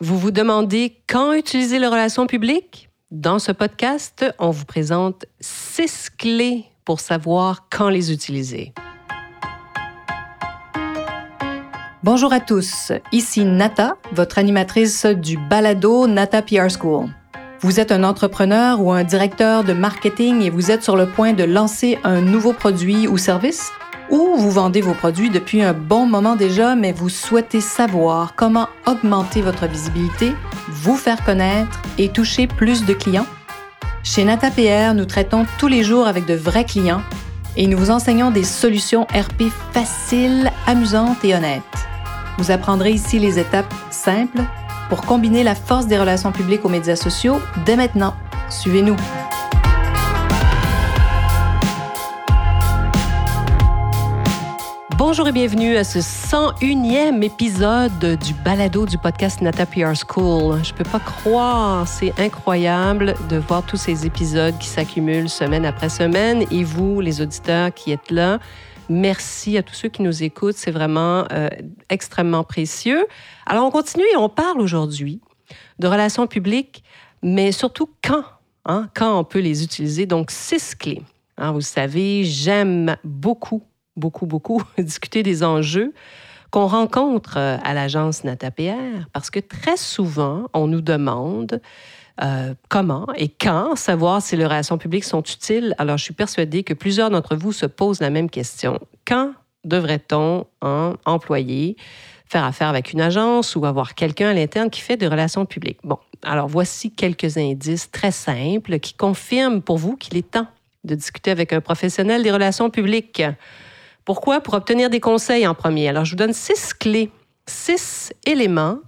Vous vous demandez quand utiliser les relations publiques? Dans ce podcast, on vous présente six clés pour savoir quand les utiliser. Bonjour à tous, ici Nata, votre animatrice du balado Nata PR School. Vous êtes un entrepreneur ou un directeur de marketing et vous êtes sur le point de lancer un nouveau produit ou service? Ou vous vendez vos produits depuis un bon moment déjà, mais vous souhaitez savoir comment augmenter votre visibilité, vous faire connaître et toucher plus de clients? Chez NataPR, nous traitons tous les jours avec de vrais clients et nous vous enseignons des solutions RP faciles, amusantes et honnêtes. Vous apprendrez ici les étapes simples pour combiner la force des relations publiques aux médias sociaux dès maintenant. Suivez-nous. Bonjour et bienvenue à ce 101e épisode du balado du podcast Nata PR School. Je peux pas croire, c'est incroyable de voir tous ces épisodes qui s'accumulent semaine après semaine et vous, les auditeurs qui êtes là. Merci à tous ceux qui nous écoutent, c'est vraiment euh, extrêmement précieux. Alors on continue et on parle aujourd'hui de relations publiques, mais surtout quand, hein, quand on peut les utiliser. Donc six clés. Hein, vous savez, j'aime beaucoup beaucoup, beaucoup discuter des enjeux qu'on rencontre euh, à l'agence NataPR parce que très souvent, on nous demande euh, comment et quand savoir si les relations publiques sont utiles. Alors, je suis persuadée que plusieurs d'entre vous se posent la même question. Quand devrait-on hein, employer, faire affaire avec une agence ou avoir quelqu'un à l'interne qui fait des relations publiques? Bon, alors voici quelques indices très simples qui confirment pour vous qu'il est temps de discuter avec un professionnel des relations publiques. Pourquoi? Pour obtenir des conseils en premier. Alors, je vous donne six clés, six éléments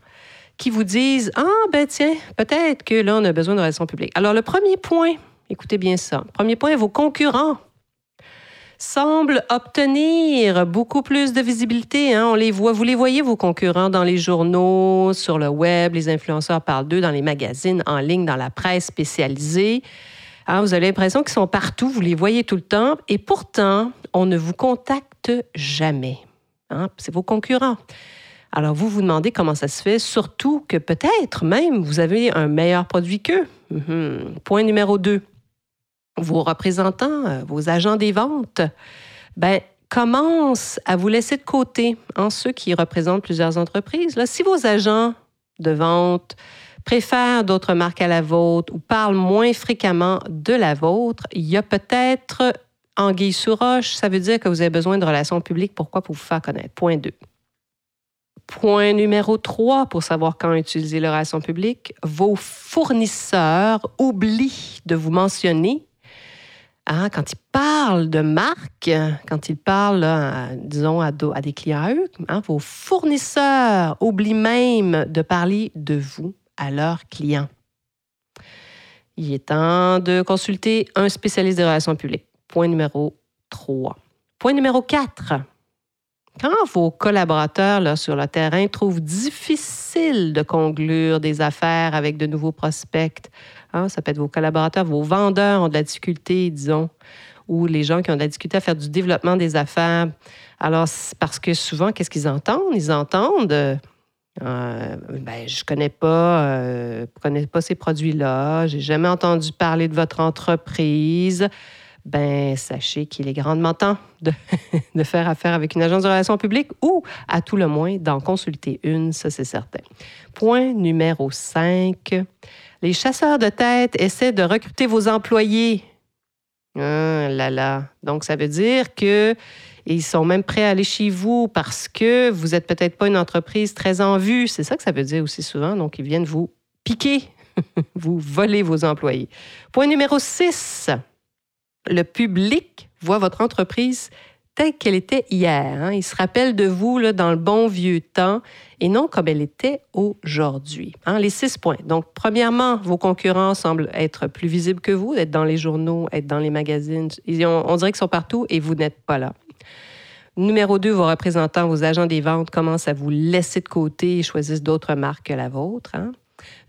qui vous disent Ah, ben tiens, peut-être que là, on a besoin de relations publiques. Alors, le premier point, écoutez bien ça. Premier point, vos concurrents semblent obtenir beaucoup plus de visibilité. Hein. On les voit, vous les voyez, vos concurrents, dans les journaux, sur le web, les influenceurs parlent d'eux, dans les magazines, en ligne, dans la presse spécialisée. Hein, vous avez l'impression qu'ils sont partout, vous les voyez tout le temps, et pourtant, on ne vous contacte jamais. Hein? C'est vos concurrents. Alors, vous vous demandez comment ça se fait, surtout que peut-être même vous avez un meilleur produit qu'eux. Mhm. Point numéro deux. Vos représentants, euh, vos agents des ventes, ben, commencent à vous laisser de côté, en hein, ceux qui représentent plusieurs entreprises. Là, si vos agents de vente préfèrent d'autres marques à la vôtre ou parlent moins fréquemment de la vôtre, il y a peut-être anguille sous roche, ça veut dire que vous avez besoin de relations publiques. Pourquoi? Pour vous faire connaître? Point 2. Point numéro 3 pour savoir quand utiliser les relations publiques. Vos fournisseurs oublient de vous mentionner hein, quand ils parlent de marque, quand ils parlent, disons, à, des clients à eux, hein, vos fournisseurs oublient même de parler de vous à leurs clients. Il est temps de consulter un spécialiste des relations publiques. Point numéro 3. Point numéro 4. Quand vos collaborateurs là, sur le terrain trouvent difficile de conclure des affaires avec de nouveaux prospects, hein, ça peut être vos collaborateurs, vos vendeurs ont de la difficulté, disons, ou les gens qui ont de la difficulté à faire du développement des affaires. Alors, parce que souvent, qu'est-ce qu'ils entendent? Ils entendent euh, ben, je connais euh, connais pas ces produits-là, j'ai jamais entendu parler de votre entreprise ben sachez qu'il est grandement temps de, faire affaire avec une agence de relations publiques ou, à tout le moins, d'en consulter une, ça c'est certain. Point numéro 5. Les chasseurs de tête essaient de recruter vos employés. Ah là là. Donc, ça veut dire que ils sont même prêts à aller chez vous parce que vous n'êtes peut-être pas une entreprise très en vue. C'est ça que ça veut dire aussi souvent. Donc, ils viennent vous piquer, vous voler vos employés. Point numéro 6 le public voit votre entreprise telle qu'elle était hier. Hein. Il se rappelle de vous là, dans le bon vieux temps et non comme elle était aujourd'hui. Hein. Les six points. Donc, premièrement, vos concurrents semblent être plus visibles que vous, être dans les journaux, être dans les magazines. on dirait qu'ils sont partout et vous n'êtes pas là. Numéro deux, vos représentants, vos agents des ventes commencent à vous laisser de côté et choisissent d'autres marques que la vôtre. Hein.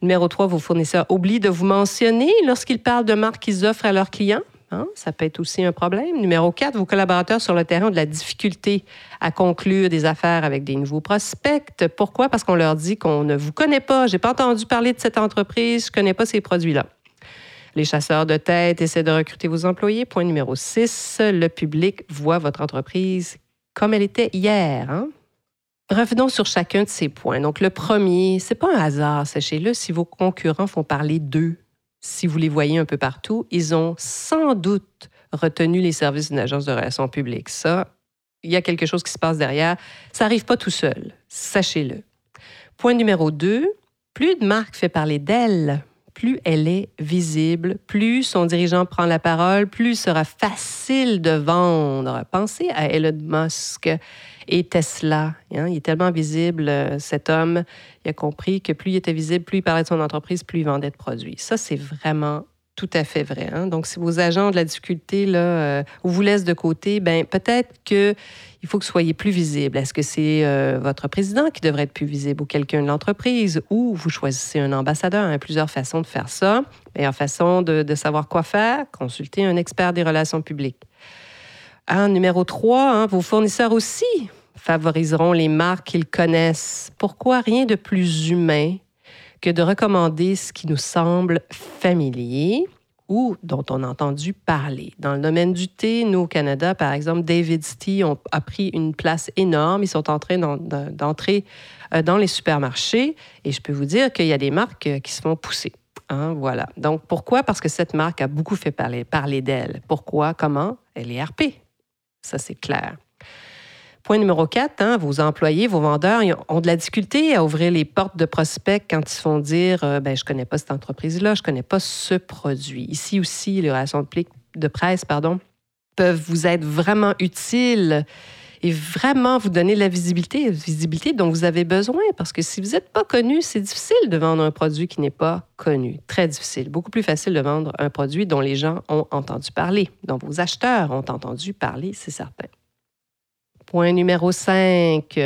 Numéro trois, vos fournisseurs oublient de vous mentionner lorsqu'ils parlent de marques qu'ils offrent à leurs clients. Hein? Ça peut être aussi un problème. Numéro 4, vos collaborateurs sur le terrain ont de la difficulté à conclure des affaires avec des nouveaux prospects. Pourquoi? Parce qu'on leur dit qu'on ne vous connaît pas. J'ai pas entendu parler de cette entreprise. Je connais pas ces produits-là. Les chasseurs de tête essaient de recruter vos employés. Point numéro 6, le public voit votre entreprise comme elle était hier. Hein? Revenons sur chacun de ces points. Donc, le premier, c'est pas un hasard, sachez-le, si vos concurrents font parler d'eux si vous les voyez un peu partout, ils ont sans doute retenu les services d'une agence de relations publiques. Ça, il y a quelque chose qui se passe derrière. Ça n'arrive pas tout seul, sachez-le. Point numéro deux, plus de marque fait parler d'elle, plus elle est visible, plus son dirigeant prend la parole, plus sera facile de vendre. Pensez à Elon Musk et Tesla. Hein. il est tellement visible, euh, cet homme. Il a compris que plus il était visible, plus il parlait de son entreprise, plus il vendait de produits. Ça, c'est vraiment tout à fait vrai. Hein. Donc, si vos agents ont de la difficulté là, euh, ou vous laissent de côté, ben peut-être qu'il faut que vous soyez plus visible. Est-ce que c'est euh, votre président qui devrait être plus visible ou quelqu'un de l'entreprise? Ou vous choisissez un ambassadeur? Il y a plusieurs façons de faire ça. Meilleure façon de, savoir quoi faire, consulter un expert des relations publiques. Ah, numéro 3, hein, vos fournisseurs aussi favoriseront les marques qu'ils connaissent. Pourquoi? Rien de plus humain que de recommander ce qui nous semble familier ou dont on a entendu parler. Dans le domaine du thé, nous au Canada, par exemple, David's Tea ont, a pris une place énorme. Ils sont en train d'entrer euh, dans les supermarchés et je peux vous dire qu'il y a des marques euh, qui se font pousser. Hein, voilà. Donc, pourquoi? Parce que cette marque a beaucoup fait parler, parler d'elle. Pourquoi? Comment? Elle est RP. Ça, c'est clair. Point numéro 4, hein, vos employés, vos vendeurs ont de la difficulté à ouvrir les portes de prospects quand ils se font dire euh, ben, Je ne connais pas cette entreprise-là, je ne connais pas ce produit. Ici aussi, les relations de presse pardon, peuvent vous être vraiment utiles et vraiment vous donner la visibilité, visibilité dont vous avez besoin. Parce que si vous n'êtes pas connu, c'est difficile de vendre un produit qui n'est pas connu. Très difficile. Beaucoup plus facile de vendre un produit dont les gens ont entendu parler, dont vos acheteurs ont entendu parler, c'est certain. Point numéro 5.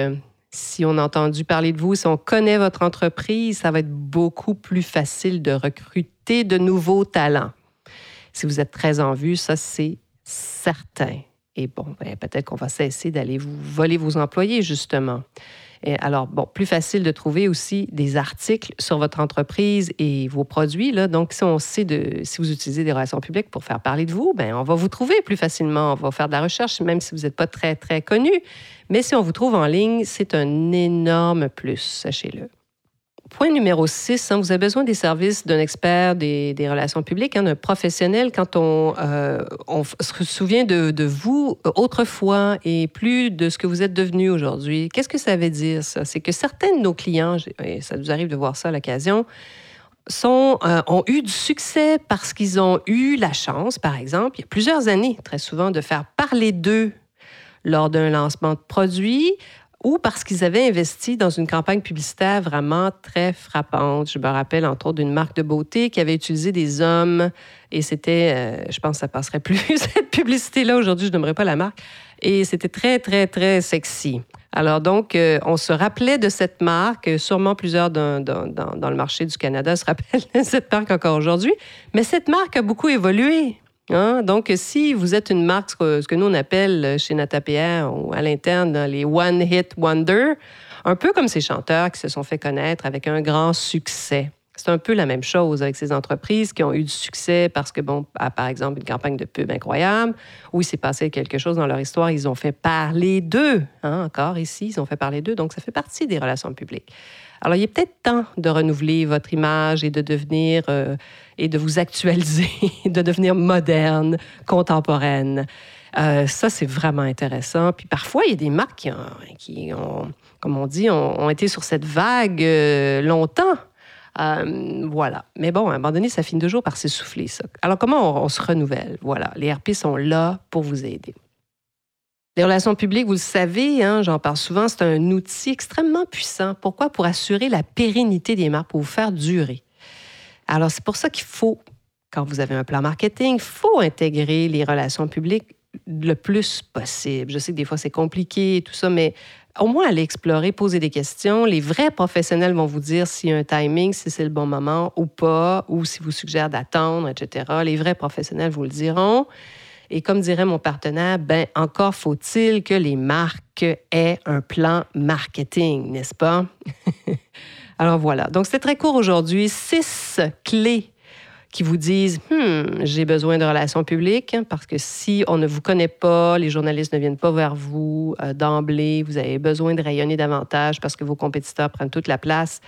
Si on a entendu parler de vous, si on connaît votre entreprise, ça va être beaucoup plus facile de recruter de nouveaux talents. Si vous êtes très en vue, ça c'est certain. Et bon, ben, peut-être qu'on va cesser d'aller vous voler vos employés, justement. Et alors, bon, plus facile de trouver aussi des articles sur votre entreprise et vos produits. Là. Donc, si on sait si vous utilisez des relations publiques pour faire parler de vous, ben, on va vous trouver plus facilement. On va faire de la recherche, même si vous n'êtes pas très, très connu. Mais si on vous trouve en ligne, c'est un énorme plus, sachez-le. Point numéro 6, hein, vous avez besoin des services d'un expert des, relations publiques, hein, d'un professionnel quand on, euh, se souvient de, vous autrefois et plus de ce que vous êtes devenu aujourd'hui. Qu'est-ce que ça veut dire, ça? C'est que certains de nos clients, et ça nous arrive de voir ça à l'occasion, euh, ont eu du succès parce qu'ils ont eu la chance, par exemple, il y a plusieurs années, très souvent, de faire parler d'eux lors d'un lancement de produit ou parce qu'ils avaient investi dans une campagne publicitaire vraiment très frappante. Je me rappelle entre autres d'une marque de beauté qui avait utilisé des hommes et c'était, euh, je pense que ça passerait plus cette publicité-là aujourd'hui, je n'aimerais pas la marque. Et c'était très, très, très sexy. Alors donc, euh, on se rappelait de cette marque, sûrement plusieurs dans, dans le marché du Canada se rappellent de cette marque encore aujourd'hui, mais cette marque a beaucoup évolué. Hein? Donc, si vous êtes une marque, ce que nous on appelle chez NataPR ou à l'interne les One Hit Wonder, un peu comme ces chanteurs qui se sont fait connaître avec un grand succès. C'est un peu la même chose avec ces entreprises qui ont eu du succès parce que, bon, par exemple, une campagne de pub incroyable, où il s'est passé quelque chose dans leur histoire, ils ont fait parler d'eux. Hein, encore ici, ils ont fait parler d'eux. Donc, ça fait partie des relations publiques. Alors, il est peut-être temps de renouveler votre image et de devenir euh, et de vous actualiser, de devenir moderne, contemporaine. Euh, ça, c'est vraiment intéressant. Puis parfois, il y a des marques qui ont, comme on dit, ont, été sur cette vague euh, longtemps. voilà. Mais bon, à un moment donné, ça finit toujours par s'essouffler, ça. Alors, comment on, se renouvelle? Voilà. Les RP sont là pour vous aider. Les relations publiques, vous le savez, hein, j'en parle souvent, c'est un outil extrêmement puissant. Pourquoi? Pour assurer la pérennité des marques, pour vous faire durer. Alors, c'est pour ça qu'il faut, quand vous avez un plan marketing, il faut intégrer les relations publiques le plus possible. Je sais que des fois, c'est compliqué et tout ça, mais au moins aller explorer, poser des questions. Les vrais professionnels vont vous dire s'il y a un timing, si c'est le bon moment ou pas, ou si vous suggèrent d'attendre, etc. Les vrais professionnels vous le diront. Et comme dirait mon partenaire, ben encore faut-il que les marques aient un plan marketing, n'est-ce pas? Alors voilà. Donc c'était très court aujourd'hui. Six clés qui vous disent hmm, j'ai besoin de relations publiques parce que si on ne vous connaît pas, les journalistes ne viennent pas vers vous euh, d'emblée, vous avez besoin de rayonner davantage parce que vos compétiteurs prennent toute la place.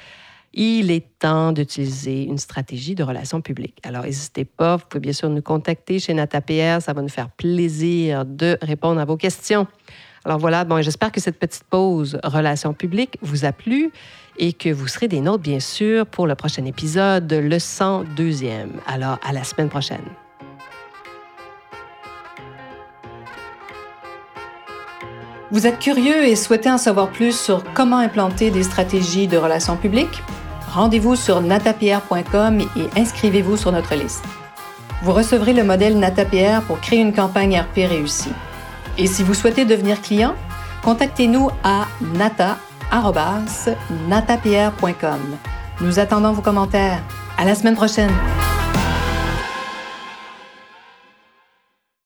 Il est temps d'utiliser une stratégie de relations publiques. Alors, n'hésitez pas, vous pouvez bien sûr nous contacter chez NataPR, ça va nous faire plaisir de répondre à vos questions. Alors voilà, bon, j'espère que cette petite pause relations publiques vous a plu et que vous serez des nôtres, bien sûr, pour le prochain épisode, le 102e. Alors, à la semaine prochaine. Vous êtes curieux et souhaitez en savoir plus sur comment implanter des stratégies de relations publiques? Rendez-vous sur natapierre.com et inscrivez-vous sur notre liste. Vous recevrez le modèle NataPR pour créer une campagne RP réussie. Et si vous souhaitez devenir client, contactez-nous à nata.natapierre.com. Nous attendons vos commentaires. À la semaine prochaine!